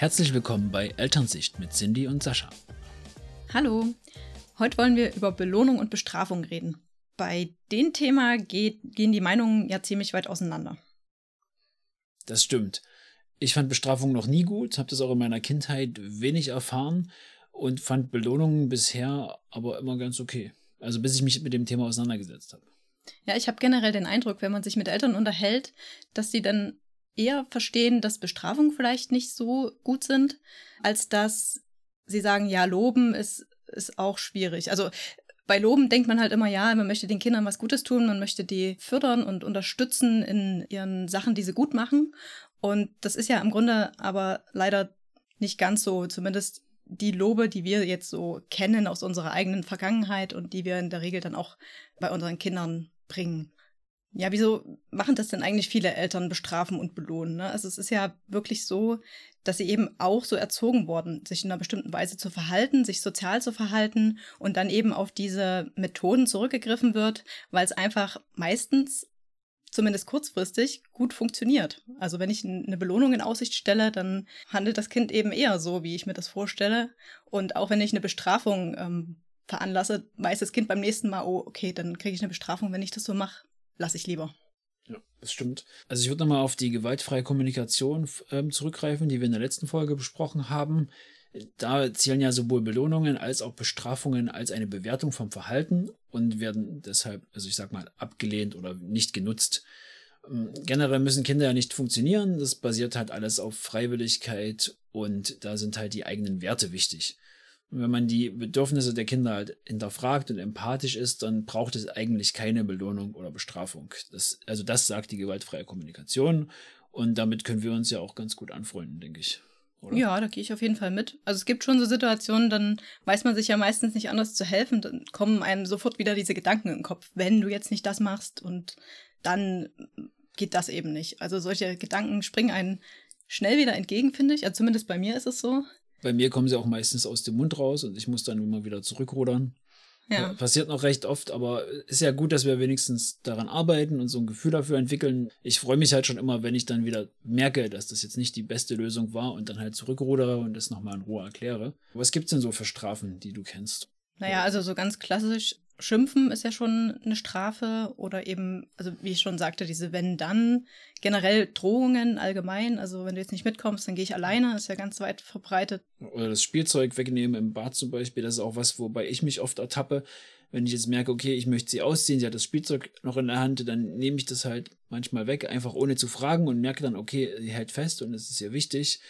Herzlich willkommen bei Elternsicht mit Cindy und Sascha. Hallo, heute wollen wir über Belohnung und Bestrafung reden. Bei dem Thema geht, gehen die Meinungen ja ziemlich weit auseinander. Das stimmt. Ich fand Bestrafung noch nie gut, habe das auch in meiner Kindheit wenig erfahren und fand Belohnungen bisher aber immer ganz okay. Also bis ich mich mit dem Thema auseinandergesetzt habe. Ja, ich habe generell den Eindruck, wenn man sich mit Eltern unterhält, dass sie dann eher verstehen, dass Bestrafungen vielleicht nicht so gut sind, als dass sie sagen, ja, loben ist, ist auch schwierig. Also bei Loben denkt man halt immer, ja, man möchte den Kindern was Gutes tun, man möchte die fördern und unterstützen in ihren Sachen, die sie gut machen. Und das ist ja im Grunde aber leider nicht ganz so, zumindest die Lobe, die wir jetzt so kennen aus unserer eigenen Vergangenheit und die wir in der Regel dann auch bei unseren Kindern bringen. Ja, wieso machen das denn eigentlich viele Eltern bestrafen und belohnen? Ne? Also es ist ja wirklich so, dass sie eben auch so erzogen wurden, sich in einer bestimmten Weise zu verhalten, sich sozial zu verhalten und dann eben auf diese Methoden zurückgegriffen wird, weil es einfach meistens zumindest kurzfristig gut funktioniert. Also wenn ich eine Belohnung in Aussicht stelle, dann handelt das Kind eben eher so, wie ich mir das vorstelle. Und auch wenn ich eine Bestrafung ähm, veranlasse, weiß das Kind beim nächsten Mal, oh, okay, dann kriege ich eine Bestrafung, wenn ich das so mache lasse ich lieber. Ja, das stimmt. Also ich würde nochmal auf die gewaltfreie Kommunikation ähm, zurückgreifen, die wir in der letzten Folge besprochen haben. Da zählen ja sowohl Belohnungen als auch Bestrafungen als eine Bewertung vom Verhalten und werden deshalb, also ich sag mal, abgelehnt oder nicht genutzt. Ähm, generell müssen Kinder ja nicht funktionieren. Das basiert halt alles auf Freiwilligkeit und da sind halt die eigenen Werte wichtig. Wenn man die Bedürfnisse der Kinder halt hinterfragt und empathisch ist, dann braucht es eigentlich keine Belohnung oder Bestrafung. Das, also das sagt die gewaltfreie Kommunikation und damit können wir uns ja auch ganz gut anfreunden, denke ich. Oder? Ja, da gehe ich auf jeden Fall mit. Also es gibt schon so Situationen, dann weiß man sich ja meistens nicht anders zu helfen, dann kommen einem sofort wieder diese Gedanken im Kopf, wenn du jetzt nicht das machst und dann geht das eben nicht. Also solche Gedanken springen einem schnell wieder entgegen, finde ich. Also zumindest bei mir ist es so. Bei mir kommen sie auch meistens aus dem Mund raus und ich muss dann immer wieder zurückrudern. Ja. Passiert noch recht oft, aber ist ja gut, dass wir wenigstens daran arbeiten und so ein Gefühl dafür entwickeln. Ich freue mich halt schon immer, wenn ich dann wieder merke, dass das jetzt nicht die beste Lösung war und dann halt zurückrudere und das nochmal in Ruhe erkläre. Was gibt's denn so für Strafen, die du kennst? Naja, also so ganz klassisch Schimpfen ist ja schon eine Strafe oder eben, also wie ich schon sagte, diese Wenn-Dann, generell Drohungen allgemein, also wenn du jetzt nicht mitkommst, dann gehe ich alleine, ist ja ganz weit verbreitet. Oder das Spielzeug wegnehmen im Bad zum Beispiel, das ist auch was, wobei ich mich oft ertappe, wenn ich jetzt merke, okay, ich möchte sie ausziehen, sie hat das Spielzeug noch in der Hand, dann nehme ich das halt manchmal weg, einfach ohne zu fragen und merke dann, okay, sie hält fest und es ist ja wichtig.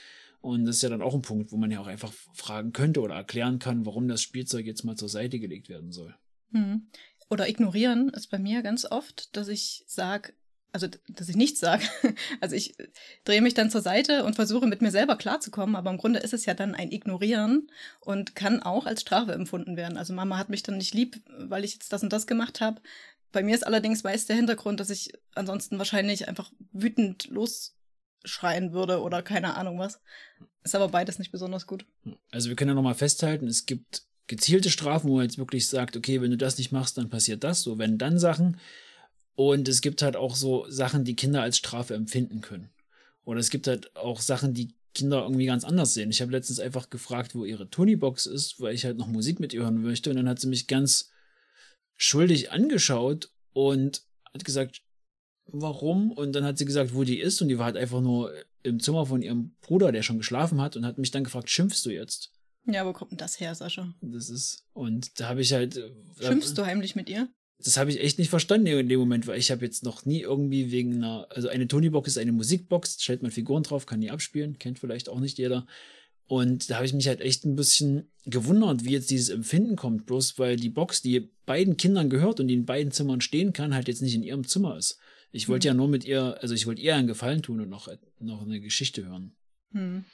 Und das ist ja dann auch ein Punkt, wo man ja auch einfach fragen könnte oder erklären kann, warum das Spielzeug jetzt mal zur Seite gelegt werden soll. Hm. Oder ignorieren ist bei mir ganz oft, dass ich sage, also dass ich nichts sage. Also ich drehe mich dann zur Seite und versuche mit mir selber klarzukommen, aber im Grunde ist es ja dann ein Ignorieren und kann auch als Strafe empfunden werden. Also Mama hat mich dann nicht lieb, weil ich jetzt das und das gemacht habe. Bei mir ist allerdings meist der Hintergrund, dass ich ansonsten wahrscheinlich einfach wütend losschreien würde oder keine Ahnung was. Ist aber beides nicht besonders gut. Also wir können ja nochmal festhalten, es gibt gezielte Strafen, wo man jetzt wirklich sagt, okay, wenn du das nicht machst, dann passiert das, so wenn dann Sachen. Und es gibt halt auch so Sachen, die Kinder als Strafe empfinden können. Oder es gibt halt auch Sachen, die Kinder irgendwie ganz anders sehen. Ich habe letztens einfach gefragt, wo ihre Tony-Box ist, weil ich halt noch Musik mit ihr hören möchte. Und dann hat sie mich ganz schuldig angeschaut und hat gesagt, warum? Und dann hat sie gesagt, wo die ist. Und die war halt einfach nur im Zimmer von ihrem Bruder, der schon geschlafen hat, und hat mich dann gefragt, schimpfst du jetzt? Ja, wo kommt denn das her, Sascha? Das ist, und da habe ich halt. Äh, Schimpfst du heimlich mit ihr? Das habe ich echt nicht verstanden in dem Moment, weil ich habe jetzt noch nie irgendwie wegen einer, also eine Tony-Box ist eine Musikbox, stellt man Figuren drauf, kann die abspielen, kennt vielleicht auch nicht jeder. Und da habe ich mich halt echt ein bisschen gewundert, wie jetzt dieses Empfinden kommt, bloß weil die Box, die beiden Kindern gehört und die in beiden Zimmern stehen kann, halt jetzt nicht in ihrem Zimmer ist. Ich wollte hm. ja nur mit ihr, also ich wollte ihr einen Gefallen tun und noch, noch eine Geschichte hören. Hm.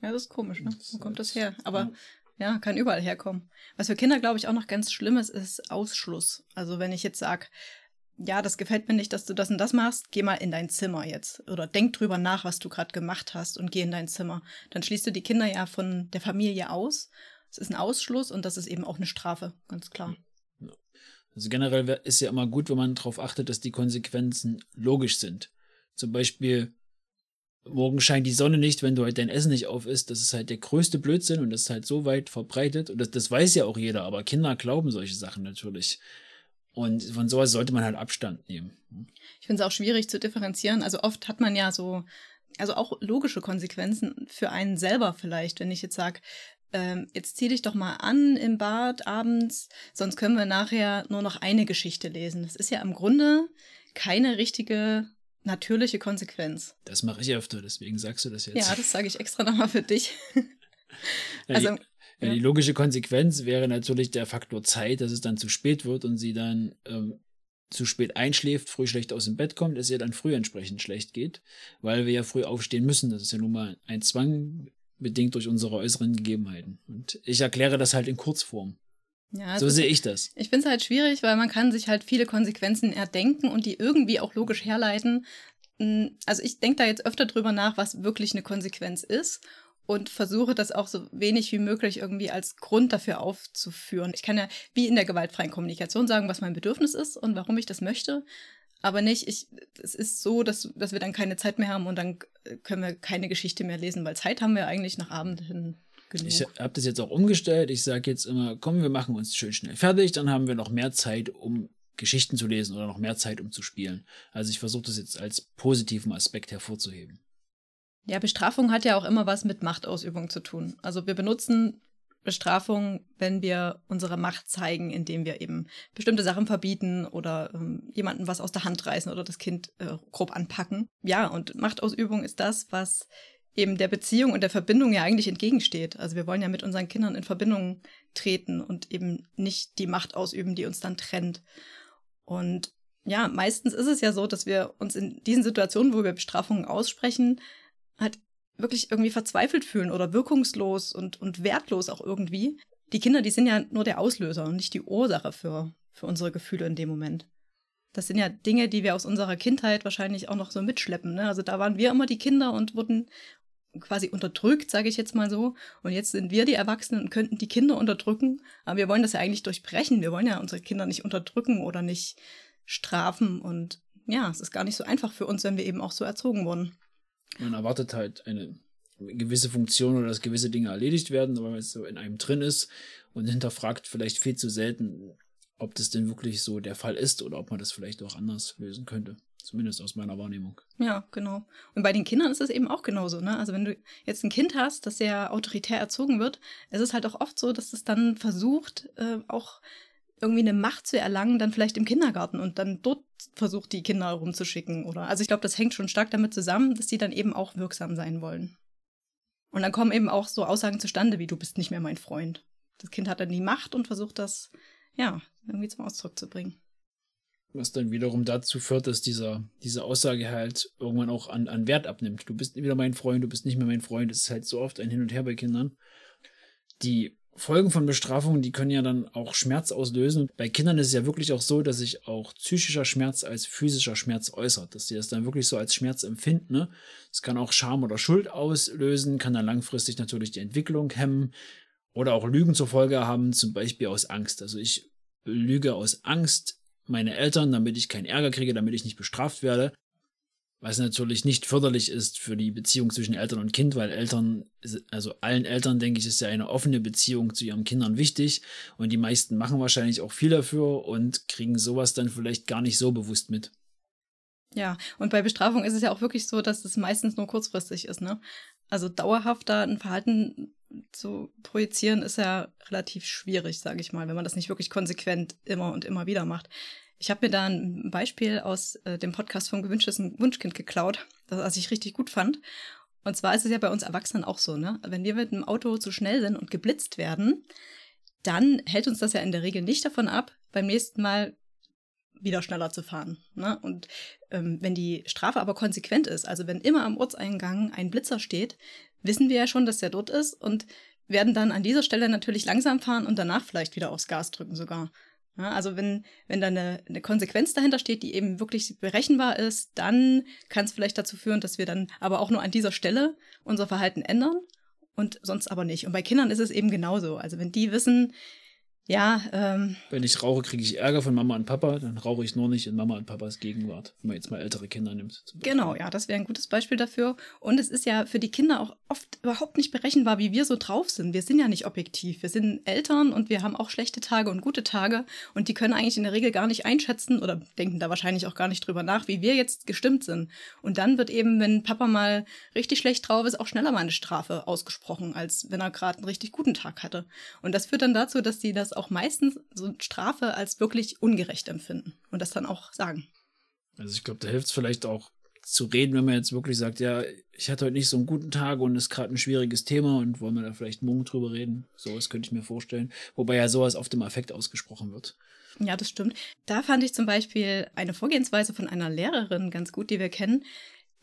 Ja, das ist komisch, ne? Wo kommt das her? Aber ja. ja, kann überall herkommen. Was für Kinder, glaube ich, auch noch ganz schlimm ist, ist Ausschluss. Also wenn ich jetzt sage, ja, das gefällt mir nicht, dass du das und das machst, geh mal in dein Zimmer jetzt. Oder denk drüber nach, was du gerade gemacht hast und geh in dein Zimmer. Dann schließt du die Kinder ja von der Familie aus. Es ist ein Ausschluss und das ist eben auch eine Strafe, ganz klar. Also generell ist ja immer gut, wenn man darauf achtet, dass die Konsequenzen logisch sind. Zum Beispiel morgen scheint die Sonne nicht, wenn du halt dein Essen nicht auf isst. Das ist halt der größte Blödsinn und das ist halt so weit verbreitet. Und das, das weiß ja auch jeder, aber Kinder glauben solche Sachen natürlich. Und von sowas sollte man halt Abstand nehmen. Ich finde es auch schwierig zu differenzieren. Also oft hat man ja so, also auch logische Konsequenzen für einen selber vielleicht, wenn ich jetzt sage, ähm, jetzt zieh dich doch mal an im Bad abends, sonst können wir nachher nur noch eine Geschichte lesen. Das ist ja im Grunde keine richtige natürliche Konsequenz. Das mache ich öfter, deswegen sagst du das jetzt. Ja, das sage ich extra nochmal für dich. ja, also, die, ja, die logische Konsequenz wäre natürlich der Faktor Zeit, dass es dann zu spät wird und sie dann ähm, zu spät einschläft, früh schlecht aus dem Bett kommt, es ihr dann früh entsprechend schlecht geht, weil wir ja früh aufstehen müssen. Das ist ja nun mal ein Zwang, bedingt durch unsere äußeren Gegebenheiten. Und ich erkläre das halt in Kurzform. Ja, so sehe ich das. Ich finde es halt schwierig, weil man kann sich halt viele Konsequenzen erdenken und die irgendwie auch logisch herleiten. Hm, also ich denke da jetzt öfter drüber nach, was wirklich eine Konsequenz ist und versuche das auch so wenig wie möglich irgendwie als Grund dafür aufzuführen. Ich kann ja wie in der gewaltfreien Kommunikation sagen, was mein Bedürfnis ist und warum ich das möchte, aber nicht, ich, es ist so, dass, dass wir dann keine Zeit mehr haben und dann können wir keine Geschichte mehr lesen, weil Zeit haben wir eigentlich nach Abend hin genug. Ich habe das jetzt auch umgestellt. Ich sage jetzt immer, komm, wir machen uns schön schnell fertig, dann haben wir noch mehr Zeit, um Geschichten zu lesen oder noch mehr Zeit, um zu spielen. Also ich versuche das jetzt als positiven Aspekt hervorzuheben. Ja, Bestrafung hat ja auch immer was mit Machtausübung zu tun. Also wir benutzen Bestrafung, wenn wir unsere Macht zeigen, indem wir eben bestimmte Sachen verbieten oder ähm, jemanden was aus der Hand reißen oder das Kind äh, grob anpacken. Ja, und Machtausübung ist das, was eben der Beziehung und der Verbindung ja eigentlich entgegensteht. Also wir wollen ja mit unseren Kindern in Verbindung treten und eben nicht die Macht ausüben, die uns dann trennt. Und ja, meistens ist es ja so, dass wir uns in diesen Situationen, wo wir Bestrafungen aussprechen, halt wirklich irgendwie verzweifelt fühlen oder wirkungslos und, und wertlos auch irgendwie. Die Kinder, die sind ja nur der Auslöser und nicht die Ursache für, für unsere Gefühle in dem Moment. Das sind ja Dinge, die wir aus unserer Kindheit wahrscheinlich auch noch so mitschleppen. Ne? Also da waren wir immer die Kinder und wurden quasi unterdrückt, sage ich jetzt mal so. Und jetzt sind wir die Erwachsenen und könnten die Kinder unterdrücken. Aber wir wollen das ja eigentlich durchbrechen. Wir wollen ja unsere Kinder nicht unterdrücken oder nicht strafen. Und ja, es ist gar nicht so einfach für uns, wenn wir eben auch so erzogen wurden. Man erwartet halt eine gewisse Funktion oder dass gewisse Dinge erledigt werden, aber wenn es so in einem drin ist und hinterfragt vielleicht viel zu selten, ob das denn wirklich so der Fall ist oder ob man das vielleicht auch anders lösen könnte. Zumindest aus meiner Wahrnehmung. Ja, genau. Und bei den Kindern ist es eben auch genauso. Ne? Also wenn du jetzt ein Kind hast, das sehr autoritär erzogen wird, es ist halt auch oft so, dass es dann versucht, äh, auch irgendwie eine Macht zu erlangen, dann vielleicht im Kindergarten und dann dort versucht, die Kinder rumzuschicken. Oder also ich glaube, das hängt schon stark damit zusammen, dass die dann eben auch wirksam sein wollen. Und dann kommen eben auch so Aussagen zustande, wie du bist nicht mehr mein Freund. Das Kind hat dann die Macht und versucht das, ja, irgendwie zum Ausdruck zu bringen. Was dann wiederum dazu führt, dass dieser, diese Aussage halt irgendwann auch an, an Wert abnimmt. Du bist wieder mein Freund, du bist nicht mehr mein Freund. Es ist halt so oft ein Hin und Her bei Kindern. Die Folgen von Bestrafungen, die können ja dann auch Schmerz auslösen. Bei Kindern ist es ja wirklich auch so, dass sich auch psychischer Schmerz als physischer Schmerz äußert, dass sie das dann wirklich so als Schmerz empfinden. Ne? Es kann auch Scham oder Schuld auslösen, kann dann langfristig natürlich die Entwicklung hemmen oder auch Lügen zur Folge haben, zum Beispiel aus Angst. Also ich lüge aus Angst meine Eltern, damit ich keinen Ärger kriege, damit ich nicht bestraft werde was natürlich nicht förderlich ist für die Beziehung zwischen Eltern und Kind, weil Eltern, also allen Eltern, denke ich, ist ja eine offene Beziehung zu ihren Kindern wichtig und die meisten machen wahrscheinlich auch viel dafür und kriegen sowas dann vielleicht gar nicht so bewusst mit. Ja, und bei Bestrafung ist es ja auch wirklich so, dass es meistens nur kurzfristig ist, ne? Also dauerhaft da ein Verhalten zu projizieren, ist ja relativ schwierig, sage ich mal, wenn man das nicht wirklich konsequent immer und immer wieder macht. Ich habe mir da ein Beispiel aus äh, dem Podcast vom gewünschtes Wunschkind geklaut, das was ich richtig gut fand. Und zwar ist es ja bei uns Erwachsenen auch so, ne? Wenn wir mit dem Auto zu schnell sind und geblitzt werden, dann hält uns das ja in der Regel nicht davon ab, beim nächsten Mal wieder schneller zu fahren. Ne? Und ähm, wenn die Strafe aber konsequent ist, also wenn immer am Ortseingang ein Blitzer steht, wissen wir ja schon, dass der dort ist und werden dann an dieser Stelle natürlich langsam fahren und danach vielleicht wieder aufs Gas drücken sogar. Ja, also wenn, wenn da eine, eine Konsequenz dahinter steht, die eben wirklich berechenbar ist, dann kann es vielleicht dazu führen, dass wir dann aber auch nur an dieser Stelle unser Verhalten ändern und sonst aber nicht. Und bei Kindern ist es eben genauso. Also wenn die wissen, Ja, ähm. Wenn ich rauche, kriege ich Ärger von Mama und Papa, dann rauche ich nur nicht in Mama und Papas Gegenwart, wenn man jetzt mal ältere Kinder nimmt. Genau, ja, das wäre ein gutes Beispiel dafür. Und es ist ja für die Kinder auch oft überhaupt nicht berechenbar, wie wir so drauf sind. Wir sind ja nicht objektiv. Wir sind Eltern und wir haben auch schlechte Tage und gute Tage und die können eigentlich in der Regel gar nicht einschätzen oder denken da wahrscheinlich auch gar nicht drüber nach, wie wir jetzt gestimmt sind. Und dann wird eben, wenn Papa mal richtig schlecht drauf ist, auch schneller mal eine Strafe ausgesprochen, als wenn er gerade einen richtig guten Tag hatte. Und das führt dann dazu, dass sie das auch meistens so Strafe als wirklich ungerecht empfinden und das dann auch sagen. Also ich glaube, da hilft es vielleicht auch zu reden, wenn man jetzt wirklich sagt, ja, ich hatte heute nicht so einen guten Tag und ist gerade ein schwieriges Thema und wollen wir da vielleicht morgen drüber reden. Sowas könnte ich mir vorstellen. Wobei ja sowas auf dem Affekt ausgesprochen wird. Ja, das stimmt. Da fand ich zum Beispiel eine Vorgehensweise von einer Lehrerin ganz gut, die wir kennen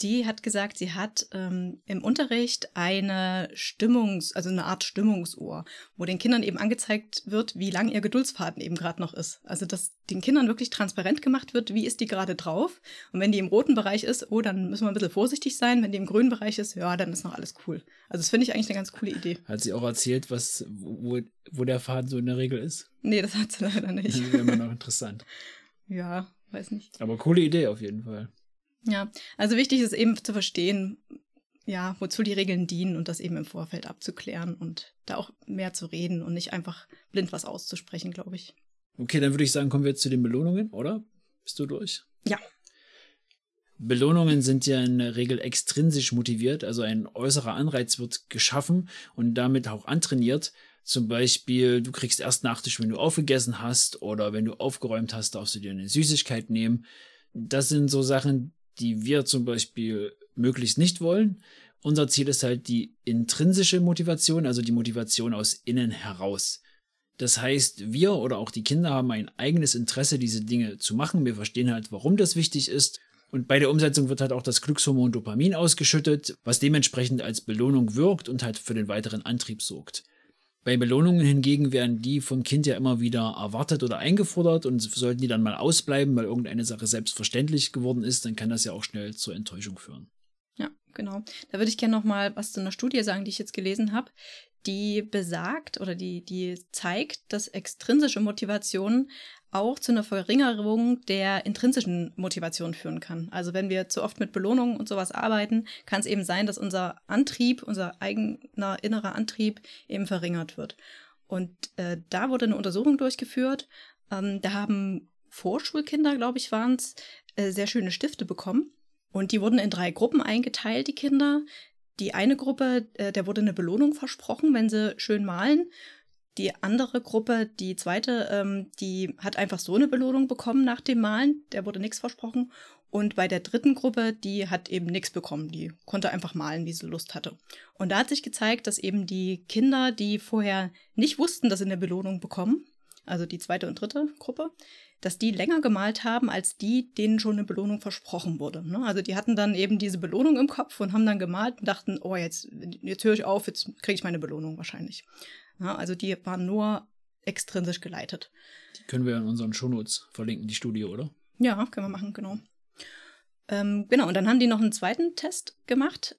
die hat gesagt, sie hat ähm, im Unterricht eine Stimmungs-, also eine Art Stimmungsuhr, wo den Kindern eben angezeigt wird, wie lang ihr Geduldsfaden eben gerade noch ist. Also, dass den Kindern wirklich transparent gemacht wird, wie ist die gerade drauf. Und wenn die im roten Bereich ist, oh, dann müssen wir ein bisschen vorsichtig sein. Wenn die im grünen Bereich ist, ja, dann ist noch alles cool. Also, das finde ich eigentlich eine ganz coole Idee. Hat sie auch erzählt, was, wo, wo der Faden so in der Regel ist? Nee, das hat sie leider nicht. Das wäre immer noch interessant. ja, weiß nicht. Aber coole Idee auf jeden Fall. Ja, also wichtig ist eben zu verstehen, ja, wozu die Regeln dienen und das eben im Vorfeld abzuklären und da auch mehr zu reden und nicht einfach blind was auszusprechen, glaube ich. Okay, dann würde ich sagen, kommen wir jetzt zu den Belohnungen, oder? Bist du durch? Ja. Belohnungen sind ja in der Regel extrinsisch motiviert, also ein äußerer Anreiz wird geschaffen und damit auch antrainiert. Zum Beispiel, du kriegst erst Nachtisch, wenn du aufgegessen hast oder wenn du aufgeräumt hast, darfst du dir eine Süßigkeit nehmen. Das sind so Sachen, die wir zum Beispiel möglichst nicht wollen. Unser Ziel ist halt die intrinsische Motivation, also die Motivation aus innen heraus. Das heißt, wir oder auch die Kinder haben ein eigenes Interesse, diese Dinge zu machen. Wir verstehen halt, warum das wichtig ist. Und bei der Umsetzung wird halt auch das Glückshormon Dopamin ausgeschüttet, was dementsprechend als Belohnung wirkt und halt für den weiteren Antrieb sorgt. Bei Belohnungen hingegen werden die vom Kind ja immer wieder erwartet oder eingefordert und sollten die dann mal ausbleiben, weil irgendeine Sache selbstverständlich geworden ist, dann kann das ja auch schnell zur Enttäuschung führen. Ja, genau. Da würde ich gerne noch mal was zu einer Studie sagen, die ich jetzt gelesen habe, die besagt oder die, die zeigt, dass extrinsische Motivation auch zu einer Verringerung der intrinsischen Motivation führen kann. Also wenn wir zu oft mit Belohnungen und sowas arbeiten, kann es eben sein, dass unser Antrieb, unser eigener innerer Antrieb eben verringert wird. Und äh, da wurde eine Untersuchung durchgeführt. Ähm, da haben Vorschulkinder, glaube ich, waren es, äh, sehr schöne Stifte bekommen. Und die wurden in drei Gruppen eingeteilt, die Kinder. Die eine Gruppe, äh, der wurde eine Belohnung versprochen, wenn sie schön malen. Die andere Gruppe, die zweite, ähm, die hat einfach so eine Belohnung bekommen nach dem Malen. Der wurde nichts versprochen. Und bei der dritten Gruppe, die hat eben nichts bekommen. Die konnte einfach malen, wie sie Lust hatte. Und da hat sich gezeigt, dass eben die Kinder, die vorher nicht wussten, dass sie eine Belohnung bekommen, also die zweite und dritte Gruppe, dass die länger gemalt haben, als die, denen schon eine Belohnung versprochen wurde. Ne? Also die hatten dann eben diese Belohnung im Kopf und haben dann gemalt und dachten, oh, jetzt, jetzt höre ich auf, jetzt kriege ich meine Belohnung wahrscheinlich. Ja, also die waren nur extrinsisch geleitet. Die können wir in unseren Shownotes verlinken, die Studie, oder? Ja, können wir machen, genau. Ähm, genau, und dann haben die noch einen zweiten Test gemacht.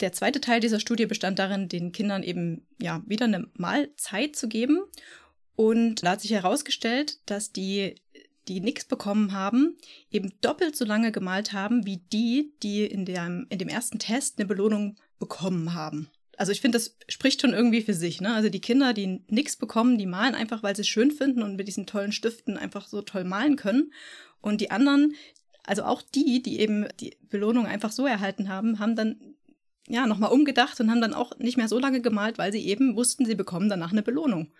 Der zweite Teil dieser Studie bestand darin, den Kindern eben ja wieder eine Mahlzeit zu geben. Und da hat sich herausgestellt, dass die, die nichts bekommen haben, eben doppelt so lange gemalt haben, wie die, die in, der, in dem ersten Test eine Belohnung bekommen haben. Also ich finde, das spricht schon irgendwie für sich. Ne? Also die Kinder, die nichts bekommen, die malen einfach, weil sie es schön finden und mit diesen tollen Stiften einfach so toll malen können. Und die anderen, also auch die, die eben die Belohnung einfach so erhalten haben, haben dann ja nochmal umgedacht und haben dann auch nicht mehr so lange gemalt, weil sie eben wussten, sie bekommen danach eine Belohnung.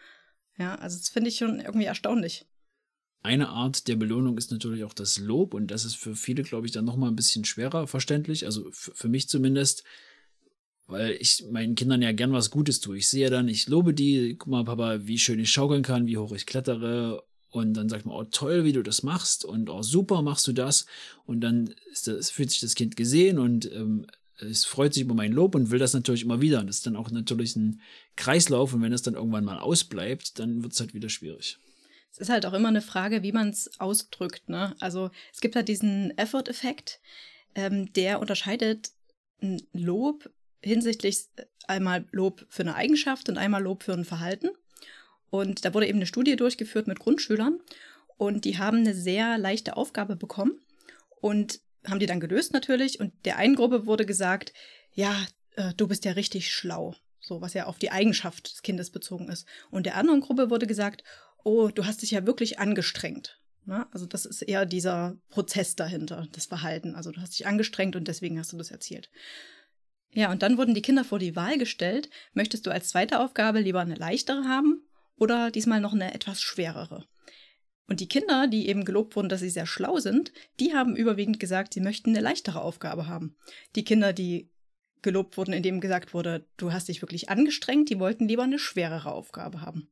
Ja, also das finde ich schon irgendwie erstaunlich. Eine Art der Belohnung ist natürlich auch das Lob und das ist für viele, glaube ich, dann nochmal ein bisschen schwerer verständlich. Also für mich zumindest weil ich meinen Kindern ja gern was Gutes tue. Ich sehe dann, ich lobe die, guck mal, Papa, wie schön ich schaukeln kann, wie hoch ich klettere. Und dann sagt man, oh toll, wie du das machst und oh super, machst du das. Und dann das, fühlt sich das Kind gesehen und ähm, es freut sich über mein Lob und will das natürlich immer wieder. Und das ist dann auch natürlich ein Kreislauf. Und wenn es dann irgendwann mal ausbleibt, dann wird es halt wieder schwierig. Es ist halt auch immer eine Frage, wie man es ausdrückt. Ne? Also es gibt halt diesen Effort-Effekt, ähm, der unterscheidet ein Lob hinsichtlich einmal Lob für eine Eigenschaft und einmal Lob für ein Verhalten. Und da wurde eben eine Studie durchgeführt mit Grundschülern und die haben eine sehr leichte Aufgabe bekommen und haben die dann gelöst natürlich. Und der einen Gruppe wurde gesagt, ja, äh, du bist ja richtig schlau. So, was ja auf die Eigenschaft des Kindes bezogen ist. Und der anderen Gruppe wurde gesagt, oh, du hast dich ja wirklich angestrengt. Ne? Also das ist eher dieser Prozess dahinter, das Verhalten. Also du hast dich angestrengt und deswegen hast du das erzielt. Ja, und dann wurden die Kinder vor die Wahl gestellt, möchtest du als zweite Aufgabe lieber eine leichtere haben oder diesmal noch eine etwas schwerere? Und die Kinder, die eben gelobt wurden, dass sie sehr schlau sind, die haben überwiegend gesagt, sie möchten eine leichtere Aufgabe haben. Die Kinder, die gelobt wurden, indem gesagt wurde, du hast dich wirklich angestrengt, die wollten lieber eine schwerere Aufgabe haben.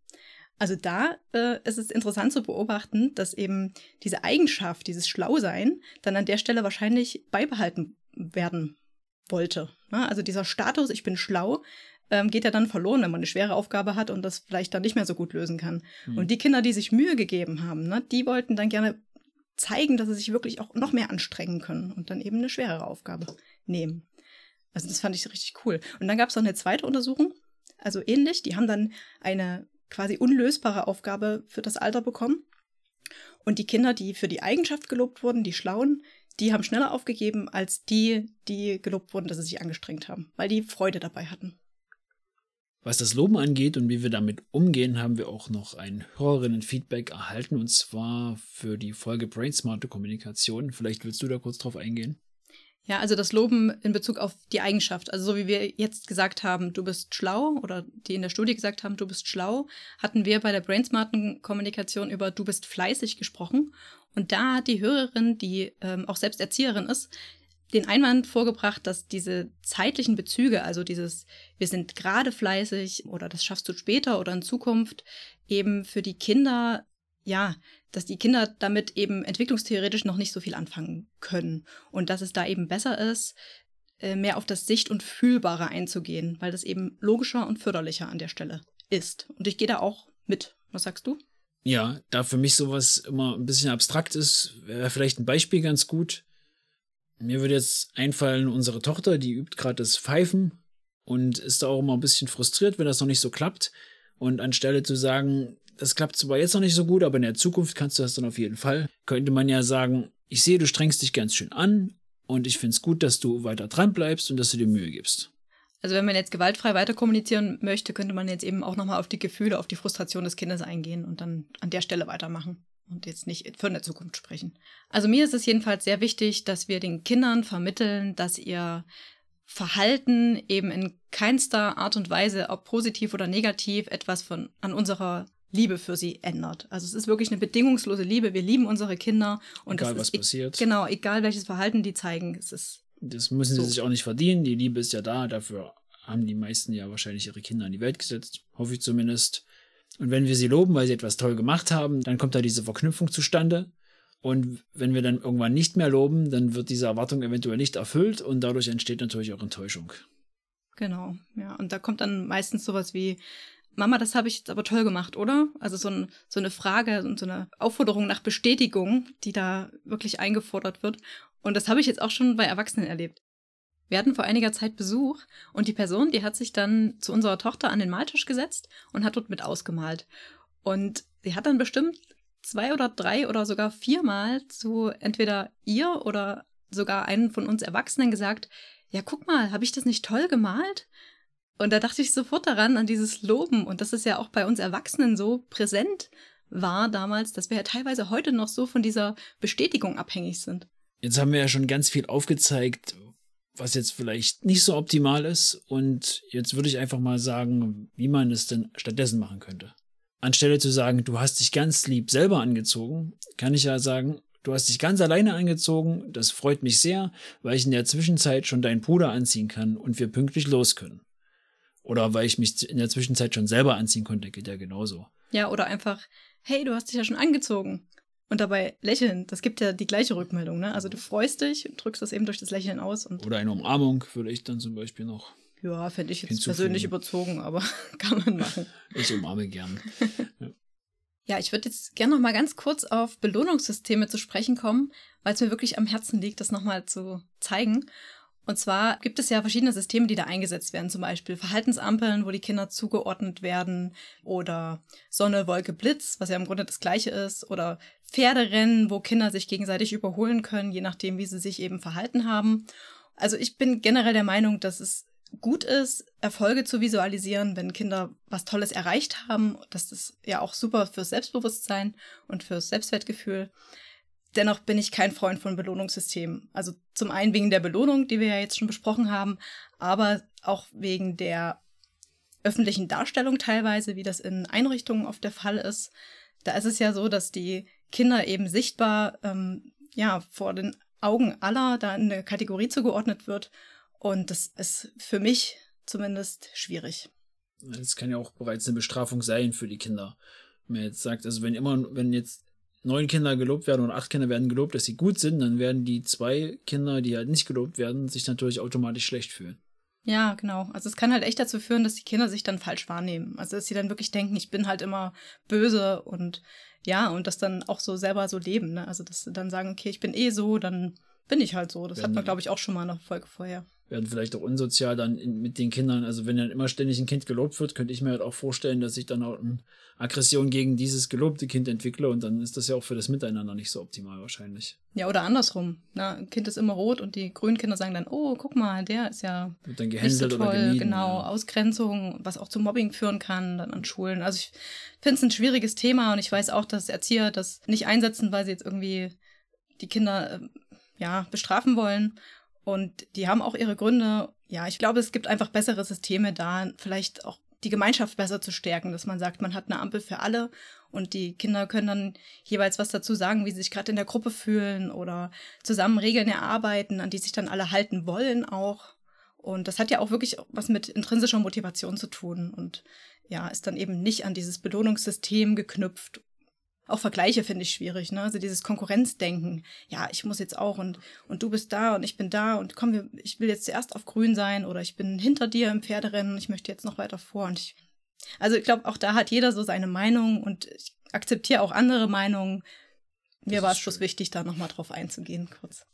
Also da äh, ist es interessant zu beobachten, dass eben diese Eigenschaft, dieses Schlausein, dann an der Stelle wahrscheinlich beibehalten werden wollte. Ne? Also dieser Status, ich bin schlau, ähm, geht ja dann verloren, wenn man eine schwere Aufgabe hat und das vielleicht dann nicht mehr so gut lösen kann. Mhm. Und die Kinder, die sich Mühe gegeben haben, ne, die wollten dann gerne zeigen, dass sie sich wirklich auch noch mehr anstrengen können und dann eben eine schwerere Aufgabe nehmen. Also das fand ich richtig cool. Und dann gab es noch eine zweite Untersuchung, also ähnlich. Die haben dann eine quasi unlösbare Aufgabe für das Alter bekommen. Und die Kinder, die für die Eigenschaft gelobt wurden, die Schlauen, die haben schneller aufgegeben als die, die gelobt wurden, dass sie sich angestrengt haben, weil die Freude dabei hatten. Was das Loben angeht und wie wir damit umgehen, haben wir auch noch ein Hörerinnen-Feedback erhalten und zwar für die Folge Brainsmarte Kommunikation. Vielleicht willst du da kurz drauf eingehen? Ja, also das Loben in Bezug auf die Eigenschaft. Also so wie wir jetzt gesagt haben, du bist schlau oder die in der Studie gesagt haben, du bist schlau, hatten wir bei der Brainsmarten Kommunikation über du bist fleißig gesprochen. Und da hat die Hörerin, die ähm, auch selbst Erzieherin ist, den Einwand vorgebracht, dass diese zeitlichen Bezüge, also dieses wir sind gerade fleißig oder das schaffst du später oder in Zukunft, eben für die Kinder ja, dass die Kinder damit eben entwicklungstheoretisch noch nicht so viel anfangen können und dass es da eben besser ist, äh, mehr auf das Sicht- und Fühlbare einzugehen, weil das eben logischer und förderlicher an der Stelle ist. Und ich gehe da auch mit. Was sagst du? Ja, da für mich sowas immer ein bisschen abstrakt ist, wäre vielleicht ein Beispiel ganz gut. Mir würde jetzt einfallen, unsere Tochter, die übt gerade das Pfeifen und ist da auch immer ein bisschen frustriert, wenn das noch nicht so klappt. Und anstelle zu sagen, das klappt zwar jetzt noch nicht so gut, aber in der Zukunft kannst du das dann auf jeden Fall. Könnte man ja sagen, ich sehe, du strengst dich ganz schön an und ich finde es gut, dass du weiter dran bleibst und dass du dir Mühe gibst. Also wenn man jetzt gewaltfrei weiter kommunizieren möchte, könnte man jetzt eben auch nochmal auf die Gefühle, auf die Frustration des Kindes eingehen und dann an der Stelle weitermachen und jetzt nicht für eine Zukunft sprechen. Also mir ist es jedenfalls sehr wichtig, dass wir den Kindern vermitteln, dass ihr Verhalten eben in keinster Art und Weise, ob positiv oder negativ, etwas von an unserer Liebe für sie ändert. Also es ist wirklich eine bedingungslose Liebe. Wir lieben unsere Kinder und egal was ist, e- passiert. Genau, egal welches Verhalten die zeigen, es ist. Das müssen so. sie sich auch nicht verdienen. Die Liebe ist ja da. Dafür haben die meisten ja wahrscheinlich ihre Kinder in die Welt gesetzt. Hoffe ich zumindest. Und wenn wir sie loben, weil sie etwas toll gemacht haben, dann kommt da diese Verknüpfung zustande. Und wenn wir dann irgendwann nicht mehr loben, dann wird diese Erwartung eventuell nicht erfüllt und dadurch entsteht natürlich auch Enttäuschung. Genau, ja. Und da kommt dann meistens sowas wie, Mama, das habe ich jetzt aber toll gemacht, oder? Also so, ein, so eine Frage und so eine Aufforderung nach Bestätigung, die da wirklich eingefordert wird. Und das habe ich jetzt auch schon bei Erwachsenen erlebt. Wir hatten vor einiger Zeit Besuch und die Person, die hat sich dann zu unserer Tochter an den Maltisch gesetzt und hat dort mit ausgemalt. Und sie hat dann bestimmt zwei oder drei oder sogar viermal zu entweder ihr oder sogar einen von uns Erwachsenen gesagt, ja, guck mal, habe ich das nicht toll gemalt? Und da dachte ich sofort daran, an dieses Loben. Und das ist ja auch bei uns Erwachsenen so präsent war damals, dass wir ja teilweise heute noch so von dieser Bestätigung abhängig sind. Jetzt haben wir ja schon ganz viel aufgezeigt, was jetzt vielleicht nicht so optimal ist. Und jetzt würde ich einfach mal sagen, wie man es denn stattdessen machen könnte. Anstelle zu sagen, du hast dich ganz lieb selber angezogen, kann ich ja sagen, du hast dich ganz alleine angezogen. Das freut mich sehr, weil ich in der Zwischenzeit schon deinen Bruder anziehen kann und wir pünktlich los können. Oder weil ich mich in der Zwischenzeit schon selber anziehen konnte, geht ja genauso. Ja, oder einfach, hey, du hast dich ja schon angezogen. Und dabei lächeln, das gibt ja die gleiche Rückmeldung, ne? Also du freust dich und drückst das eben durch das Lächeln aus. Und oder eine Umarmung würde ich dann zum Beispiel noch. Ja, fände ich jetzt persönlich überzogen, aber kann man machen. Ich umarme gern. ja. ja, ich würde jetzt gerne noch mal ganz kurz auf Belohnungssysteme zu sprechen kommen, weil es mir wirklich am Herzen liegt, das noch mal zu zeigen. Und zwar gibt es ja verschiedene Systeme, die da eingesetzt werden, zum Beispiel Verhaltensampeln, wo die Kinder zugeordnet werden, oder Sonne, Wolke, Blitz, was ja im Grunde das gleiche ist, oder Pferderennen, wo Kinder sich gegenseitig überholen können, je nachdem, wie sie sich eben verhalten haben. Also ich bin generell der Meinung, dass es gut ist, Erfolge zu visualisieren, wenn Kinder was Tolles erreicht haben. Das ist ja auch super fürs Selbstbewusstsein und fürs Selbstwertgefühl. Dennoch bin ich kein Freund von Belohnungssystemen. Also zum einen wegen der Belohnung, die wir ja jetzt schon besprochen haben, aber auch wegen der öffentlichen Darstellung teilweise, wie das in Einrichtungen oft der Fall ist. Da ist es ja so, dass die Kinder eben sichtbar ähm, ja vor den Augen aller da in eine Kategorie zugeordnet wird. Und das ist für mich zumindest schwierig. Es kann ja auch bereits eine Bestrafung sein für die Kinder. Wenn man jetzt sagt, also wenn immer, wenn jetzt neun Kinder gelobt werden und acht Kinder werden gelobt, dass sie gut sind, dann werden die zwei Kinder, die halt nicht gelobt werden, sich natürlich automatisch schlecht fühlen. Ja, genau. Also es kann halt echt dazu führen, dass die Kinder sich dann falsch wahrnehmen. Also dass sie dann wirklich denken, ich bin halt immer böse und ja, und das dann auch so selber so leben. Ne? Also dass sie dann sagen, okay, ich bin eh so, dann bin ich halt so. Das werden hat man, glaube ich, auch schon mal in der Folge vorher werden vielleicht auch unsozial dann in, mit den Kindern. Also wenn dann immer ständig ein Kind gelobt wird, könnte ich mir halt auch vorstellen, dass ich dann auch eine Aggression gegen dieses gelobte Kind entwickle und dann ist das ja auch für das Miteinander nicht so optimal wahrscheinlich. Ja, oder andersrum. Na, ein Kind ist immer rot und die grünen Kinder sagen dann, oh, guck mal, der ist ja wird dann nicht so toll. Oder gemieden, genau, ja. Ausgrenzung, was auch zu Mobbing führen kann dann an Schulen. Also ich finde es ein schwieriges Thema und ich weiß auch, dass Erzieher das nicht einsetzen, weil sie jetzt irgendwie die Kinder äh, ja bestrafen wollen. Und die haben auch ihre Gründe. Ja, ich glaube, es gibt einfach bessere Systeme da, vielleicht auch die Gemeinschaft besser zu stärken, dass man sagt, man hat eine Ampel für alle und die Kinder können dann jeweils was dazu sagen, wie sie sich gerade in der Gruppe fühlen oder zusammen Regeln erarbeiten, an die sich dann alle halten wollen auch. Und das hat ja auch wirklich was mit intrinsischer Motivation zu tun und ja, ist dann eben nicht an dieses Belohnungssystem geknüpft auch Vergleiche finde ich schwierig, ne? Also dieses Konkurrenzdenken. Ja, ich muss jetzt auch und, und du bist da und ich bin da und komm, wir, ich will jetzt zuerst auf grün sein oder ich bin hinter dir im Pferderennen, ich möchte jetzt noch weiter vor und ich. Also ich glaube, auch da hat jeder so seine Meinung und ich akzeptiere auch andere Meinungen. Mir war es bloß wichtig, da nochmal drauf einzugehen, kurz.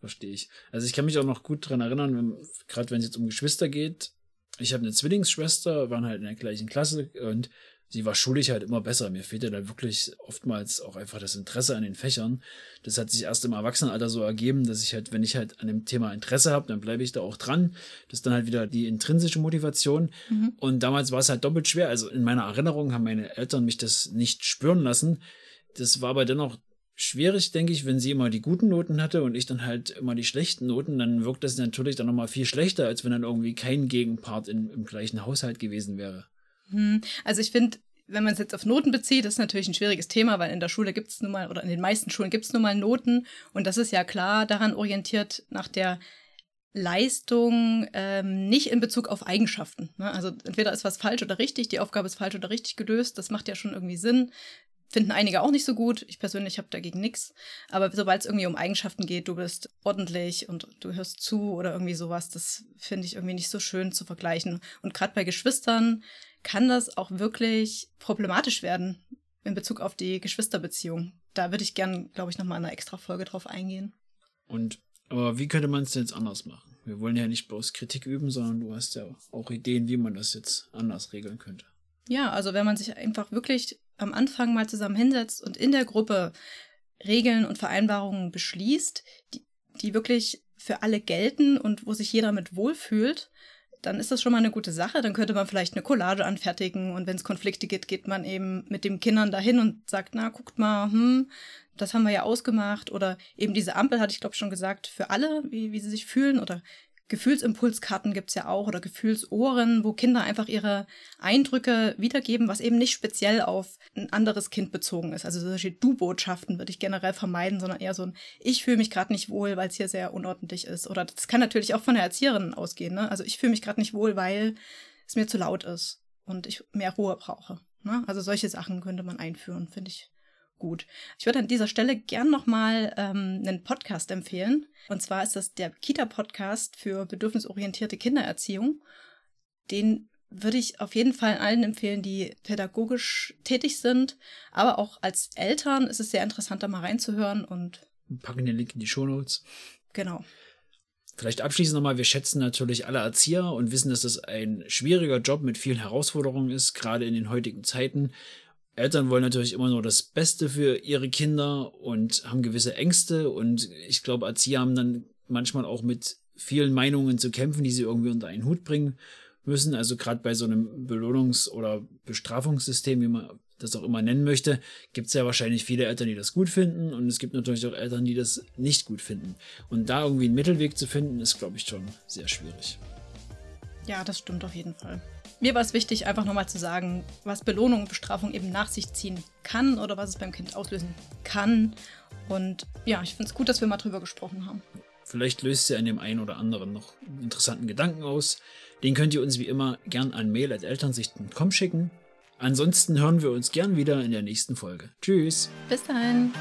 Verstehe ich. Also ich kann mich auch noch gut dran erinnern, gerade wenn es jetzt um Geschwister geht. Ich habe eine Zwillingsschwester, waren halt in der gleichen Klasse und sie war schulisch halt immer besser. Mir fehlte da wirklich oftmals auch einfach das Interesse an den Fächern. Das hat sich erst im Erwachsenenalter so ergeben, dass ich halt, wenn ich halt an dem Thema Interesse habe, dann bleibe ich da auch dran. Das ist dann halt wieder die intrinsische Motivation. Mhm. Und damals war es halt doppelt schwer. Also in meiner Erinnerung haben meine Eltern mich das nicht spüren lassen. Das war aber dennoch schwierig, denke ich, wenn sie immer die guten Noten hatte und ich dann halt immer die schlechten Noten, dann wirkt das natürlich dann nochmal viel schlechter, als wenn dann irgendwie kein Gegenpart in, im gleichen Haushalt gewesen wäre. Hm, also ich finde, wenn man es jetzt auf Noten bezieht, ist natürlich ein schwieriges Thema, weil in der Schule gibt es nun mal, oder in den meisten Schulen gibt es nun mal Noten. Und das ist ja klar daran orientiert nach der Leistung, ähm, nicht in Bezug auf Eigenschaften. Ne? Also entweder ist was falsch oder richtig, die Aufgabe ist falsch oder richtig gelöst, das macht ja schon irgendwie Sinn. Finden einige auch nicht so gut. Ich persönlich habe dagegen nichts. Aber sobald es irgendwie um Eigenschaften geht, du bist ordentlich und du hörst zu oder irgendwie sowas, das finde ich irgendwie nicht so schön zu vergleichen. Und gerade bei Geschwistern kann das auch wirklich problematisch werden in Bezug auf die Geschwisterbeziehung. Da würde ich gern, glaube ich, nochmal in einer extra Folge drauf eingehen. Und, aber wie könnte man es jetzt anders machen? Wir wollen ja nicht bloß Kritik üben, sondern du hast ja auch Ideen, wie man das jetzt anders regeln könnte. Ja, also wenn man sich einfach wirklich am Anfang mal zusammen hinsetzt und in der Gruppe Regeln und Vereinbarungen beschließt, die, die wirklich für alle gelten und wo sich jeder mit wohlfühlt, dann ist das schon mal eine gute Sache. Dann könnte man vielleicht eine Collage anfertigen und wenn es Konflikte gibt, geht man eben mit den Kindern dahin und sagt, na, guckt mal, hm, das haben wir ja ausgemacht. Oder eben diese Ampel, hatte ich glaube schon gesagt, für alle, wie, wie sie sich fühlen oder Gefühlsimpulskarten gibt es ja auch oder Gefühlsohren, wo Kinder einfach ihre Eindrücke wiedergeben, was eben nicht speziell auf ein anderes Kind bezogen ist. Also solche Du-Botschaften würde ich generell vermeiden, sondern eher so ein Ich fühle mich gerade nicht wohl, weil es hier sehr unordentlich ist. Oder das kann natürlich auch von der Erzieherin ausgehen. Ne? Also ich fühle mich gerade nicht wohl, weil es mir zu laut ist und ich mehr Ruhe brauche. Ne? Also solche Sachen könnte man einführen, finde ich gut. Ich würde an dieser Stelle gern nochmal ähm, einen Podcast empfehlen. Und zwar ist das der Kita-Podcast für bedürfnisorientierte Kindererziehung. Den würde ich auf jeden Fall allen empfehlen, die pädagogisch tätig sind. Aber auch als Eltern ist es sehr interessant, da mal reinzuhören und. Wir packen den Link in die Show Notes. Genau. Vielleicht abschließend nochmal, wir schätzen natürlich alle Erzieher und wissen, dass das ein schwieriger Job mit vielen Herausforderungen ist, gerade in den heutigen Zeiten. Eltern wollen natürlich immer nur das Beste für ihre Kinder und haben gewisse Ängste und ich glaube, Erzieher haben dann manchmal auch mit vielen Meinungen zu kämpfen, die sie irgendwie unter einen Hut bringen müssen. Also gerade bei so einem Belohnungs- oder Bestrafungssystem, wie man das auch immer nennen möchte, gibt es ja wahrscheinlich viele Eltern, die das gut finden und es gibt natürlich auch Eltern, die das nicht gut finden. Und da irgendwie einen Mittelweg zu finden, ist, glaube ich, schon sehr schwierig. Ja, das stimmt auf jeden Fall. Mir war es wichtig, einfach nochmal zu sagen, was Belohnung und Bestrafung eben nach sich ziehen kann oder was es beim Kind auslösen kann. Und ja, ich finde es gut, dass wir mal drüber gesprochen haben. Vielleicht löst ihr an dem einen oder anderen noch einen interessanten Gedanken aus. Den könnt ihr uns wie immer gern an mail.elternsicht.com schicken. Ansonsten hören wir uns gern wieder in der nächsten Folge. Tschüss. Bis dahin.